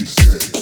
she said.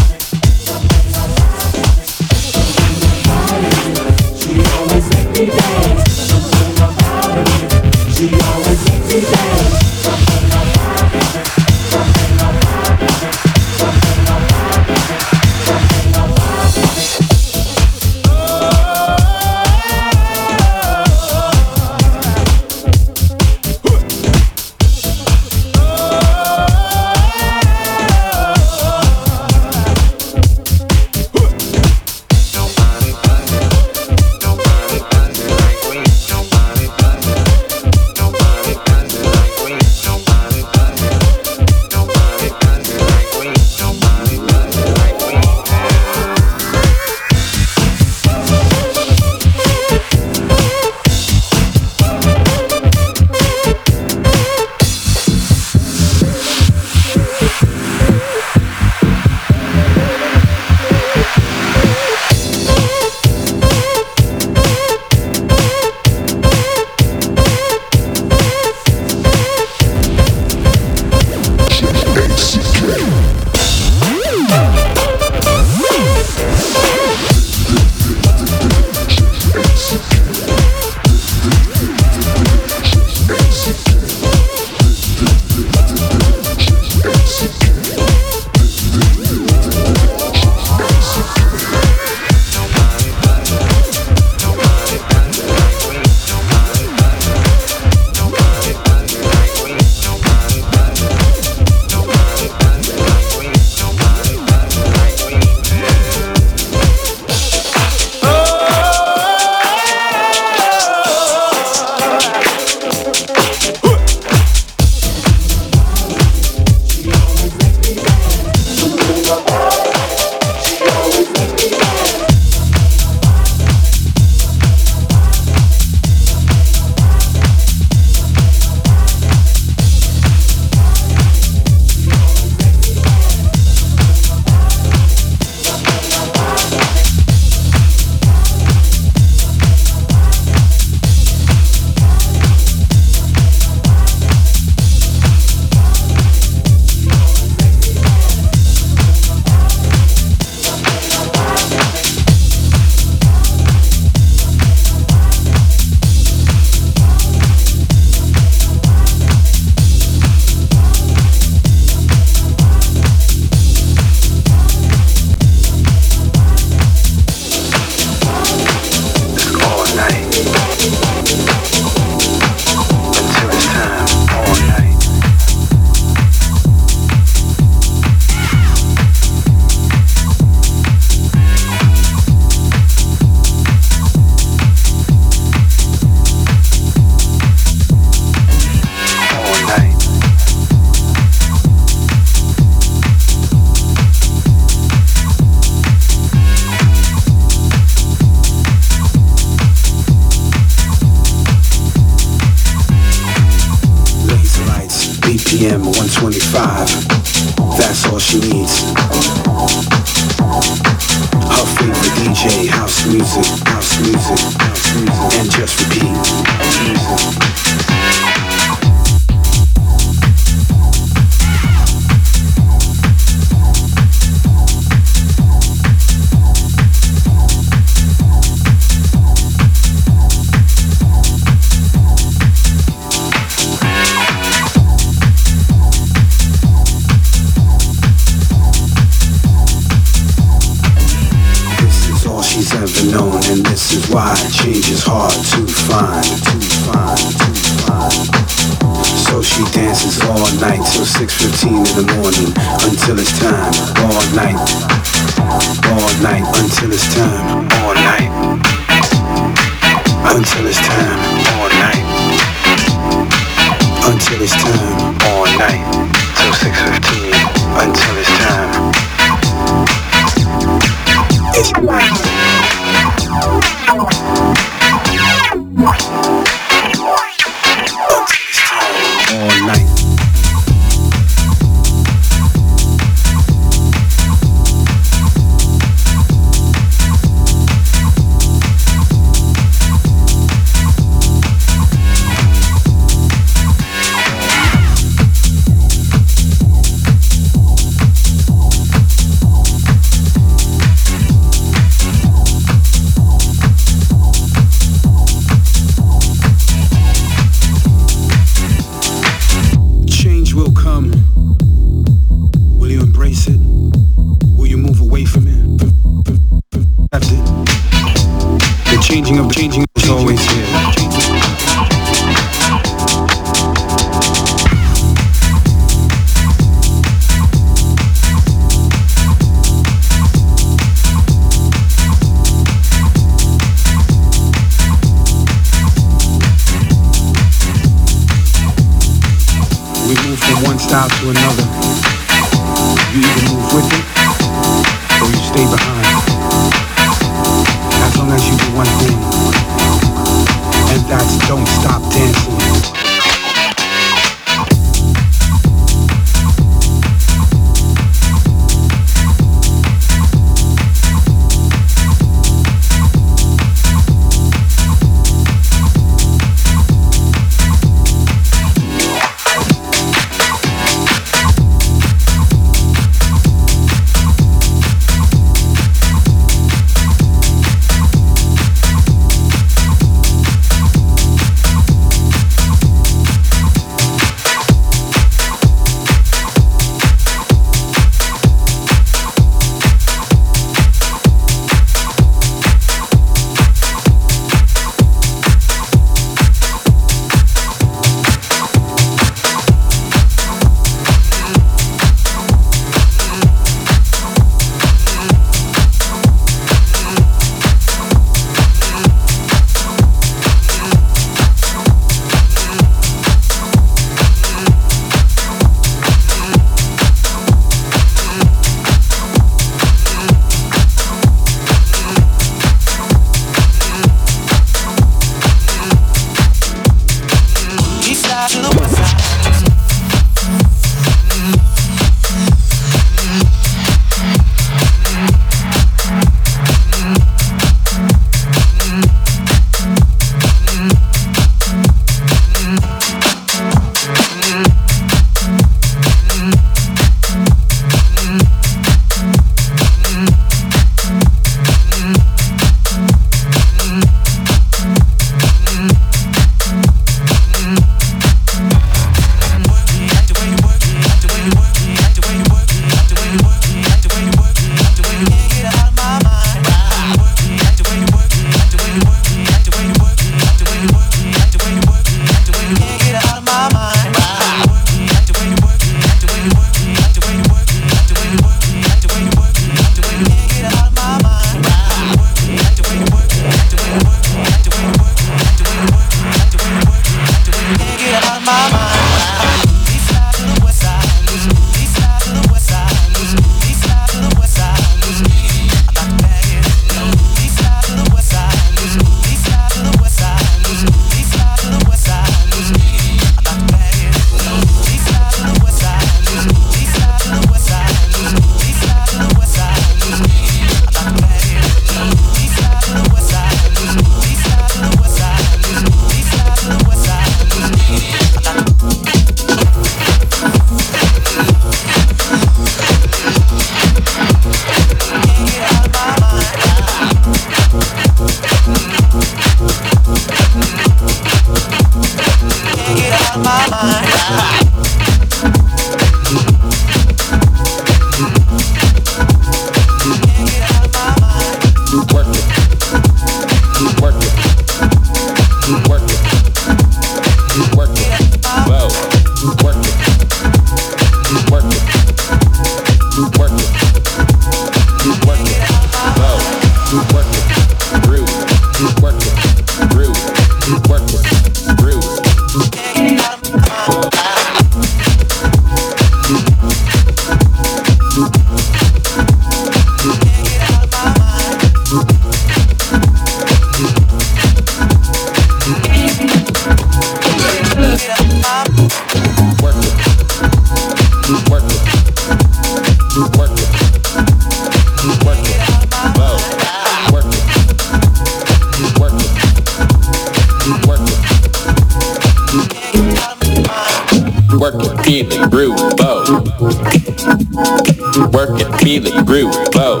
Feel, it, groove, flow.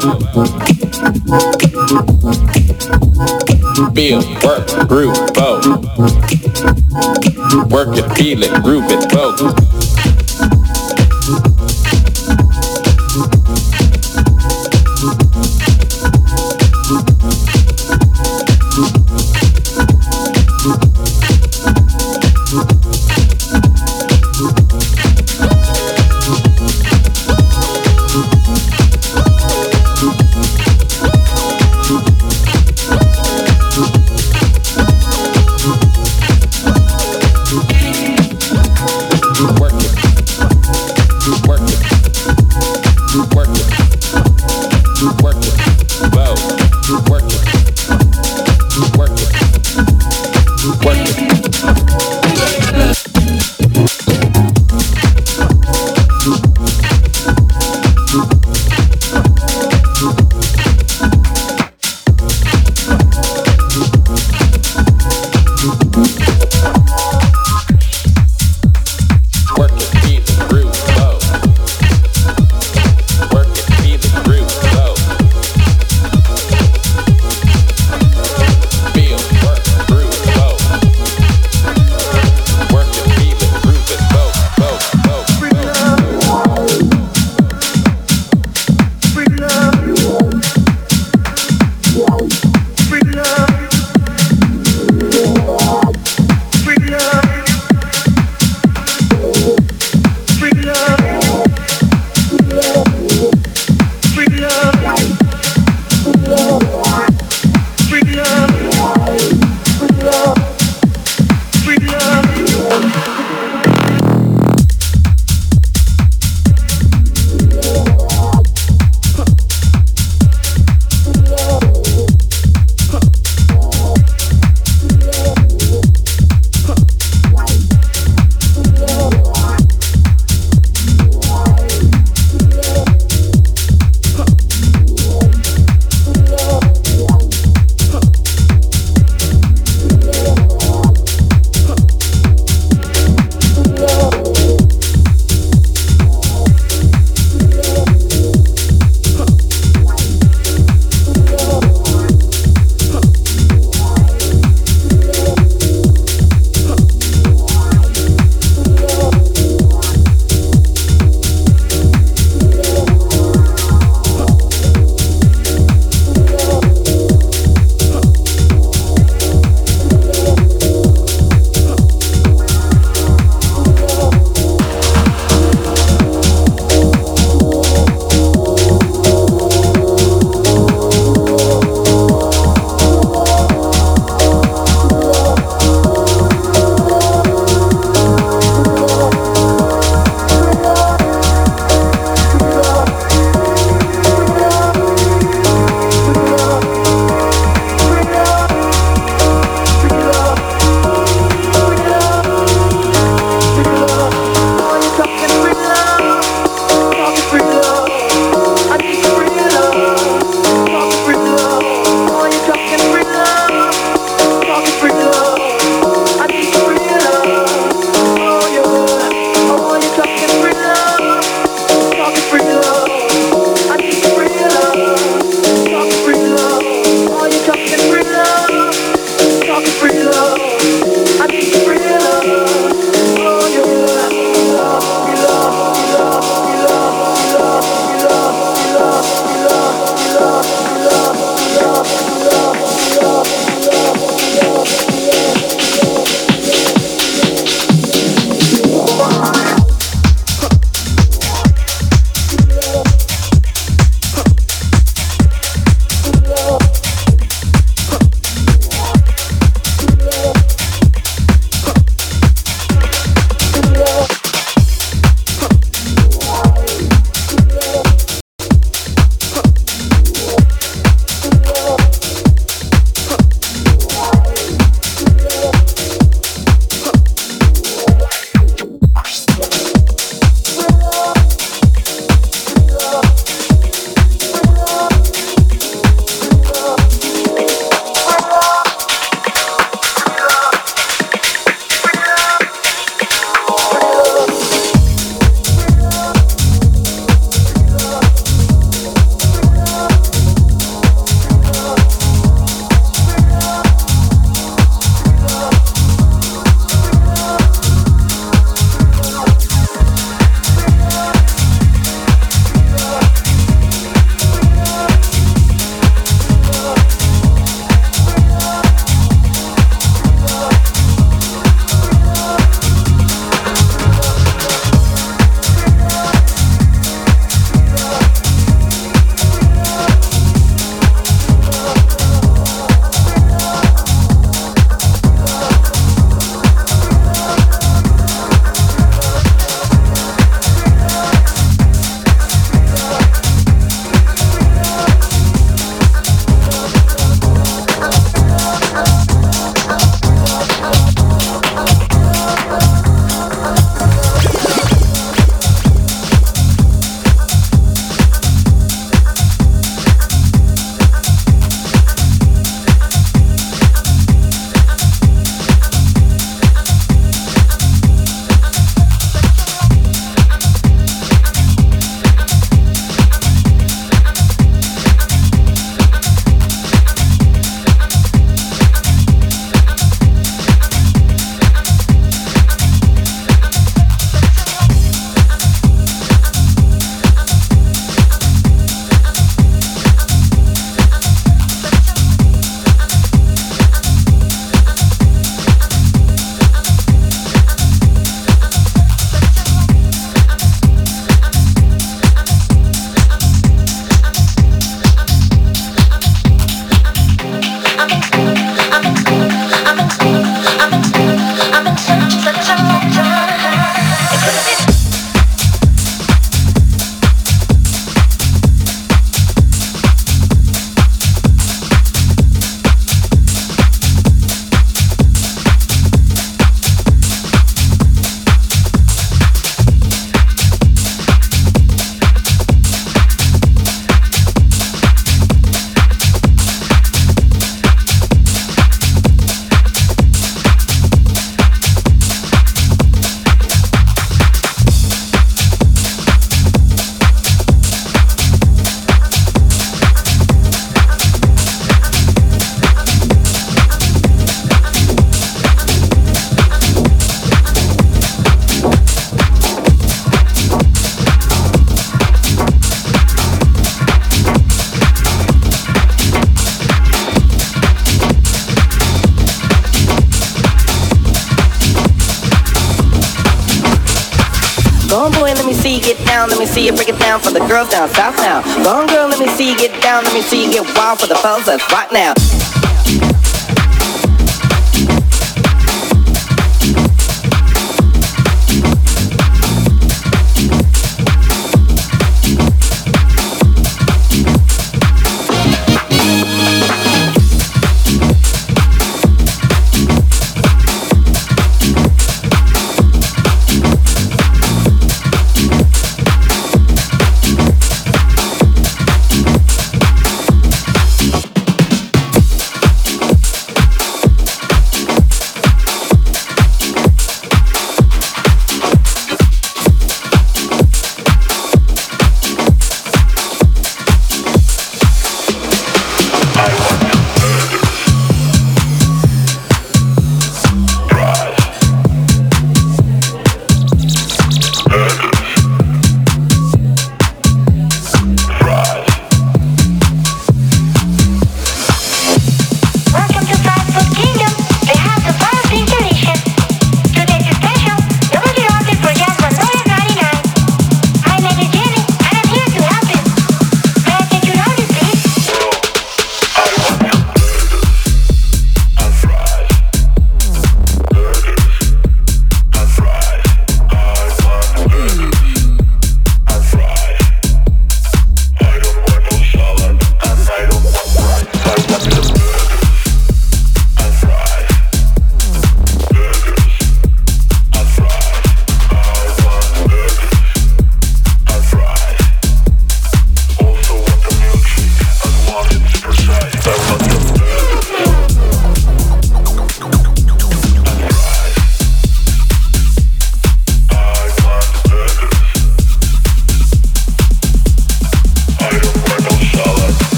Feel, work, groove, both. Work it, feel it, groove it, both. Go on, boy, let me see you get down. Let me see you break it down for the girls down south now. Go on, girl, let me see you get down. Let me see you get wild for the fellas that's right now.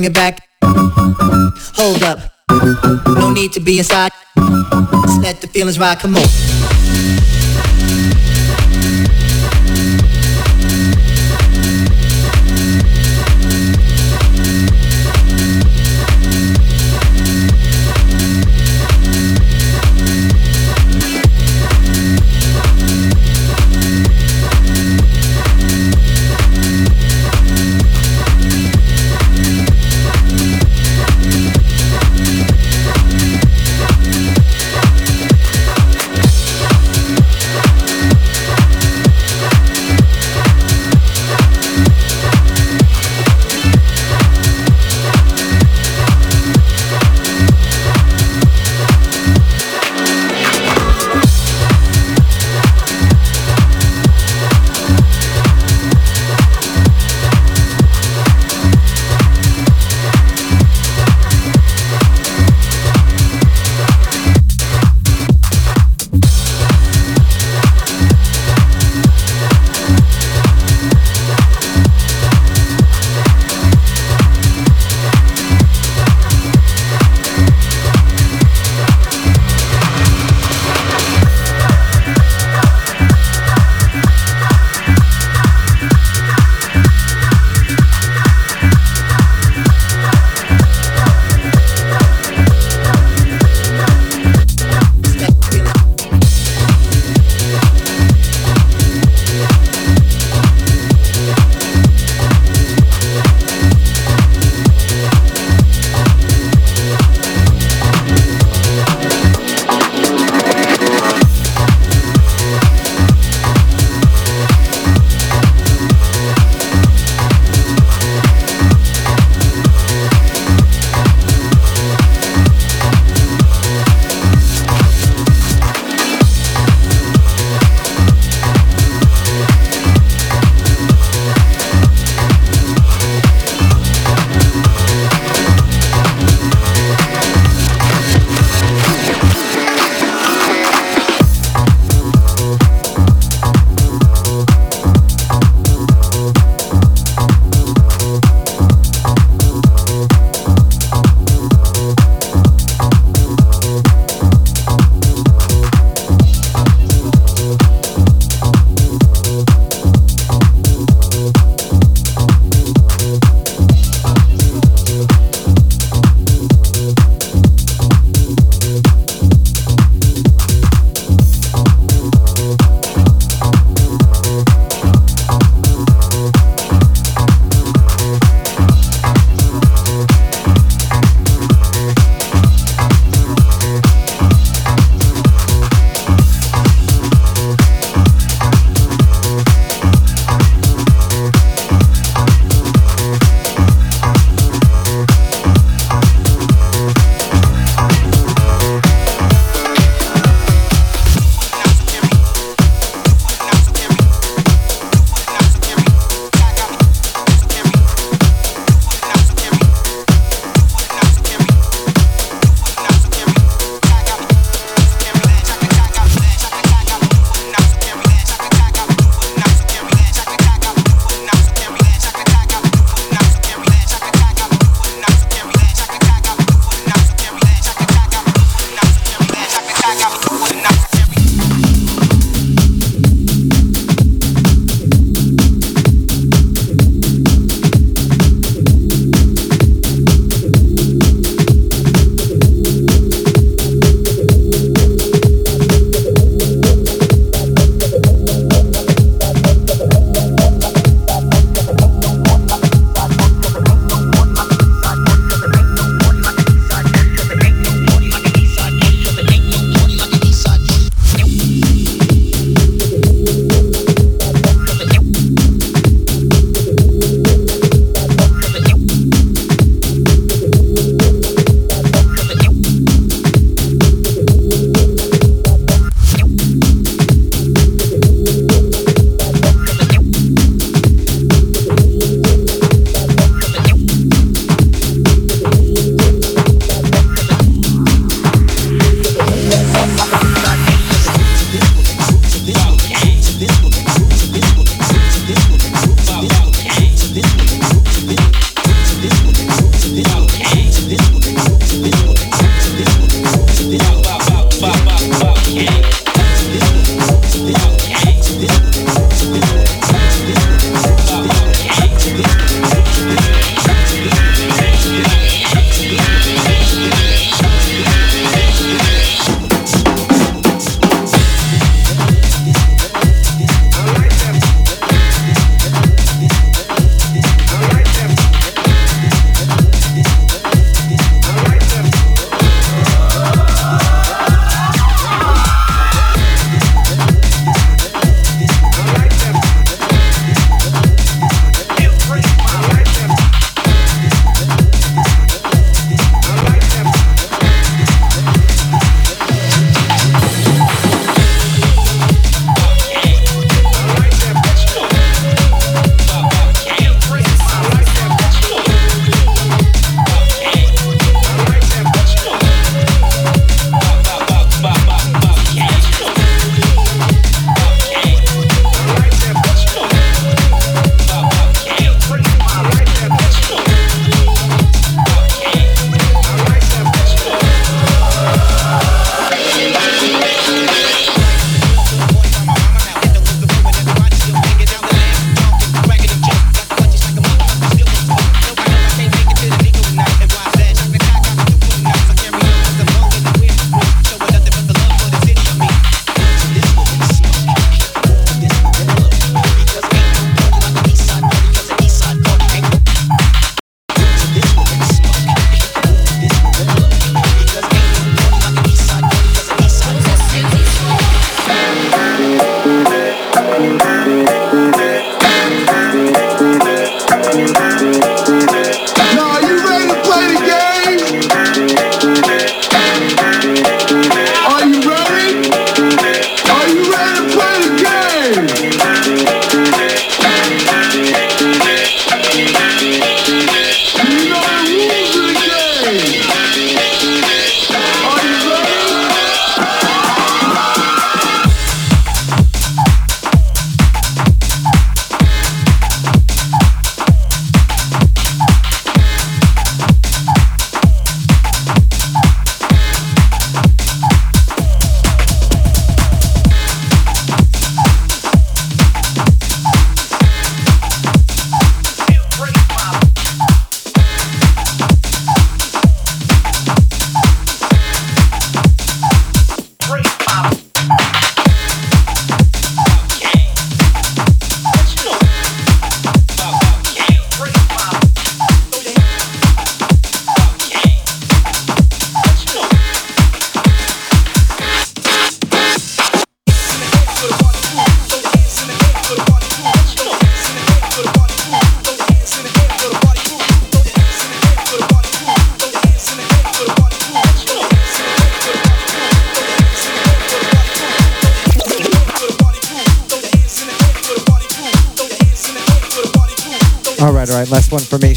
bring it back. Hold up, no need to be inside. Just let the feelings ride. Come on.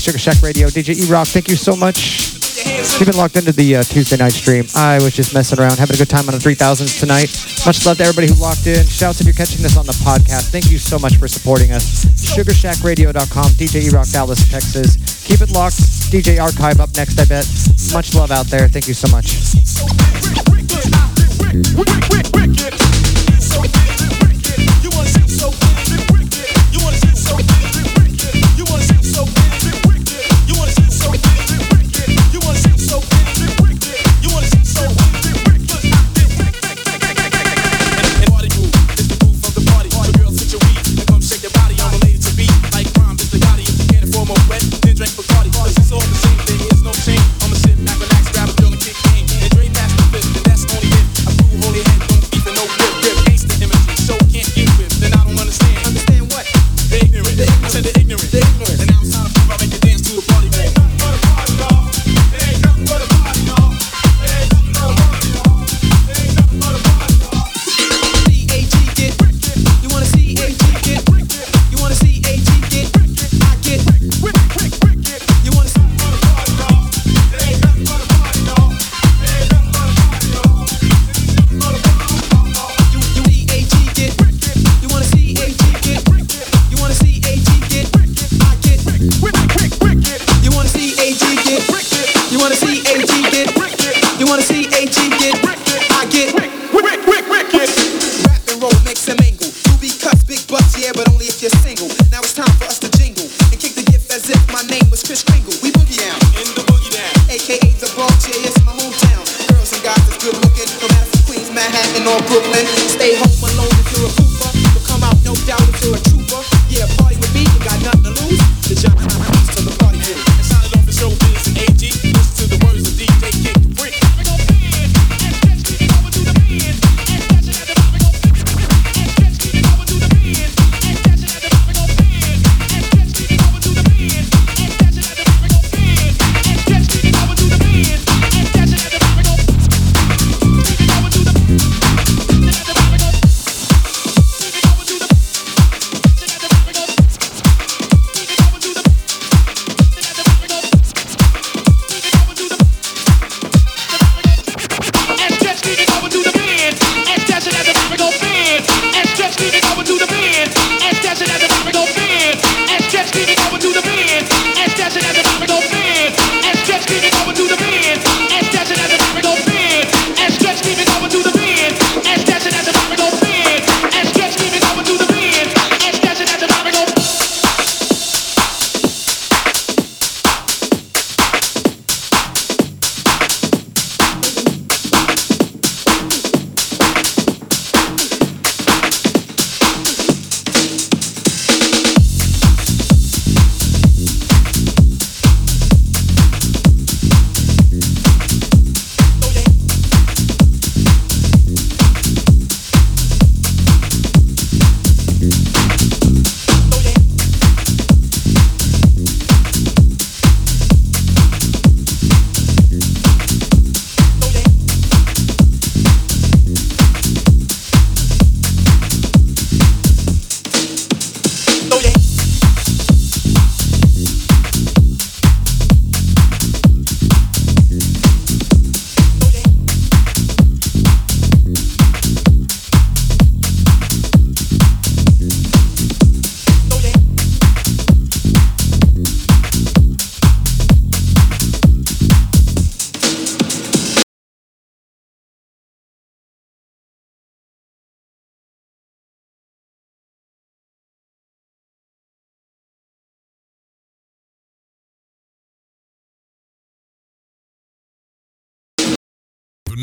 Sugar Shack Radio, DJ E-Rock. Thank you so much. You've been locked into the uh, Tuesday night stream. I was just messing around, having a good time on the 3000s tonight. Much love to everybody who locked in. Shouts if you're catching this on the podcast. Thank you so much for supporting us. SugarShackRadio.com, DJ E-Rock, Dallas, Texas. Keep it locked. DJ Archive up next, I bet. Much love out there. Thank you so much.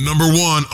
Number one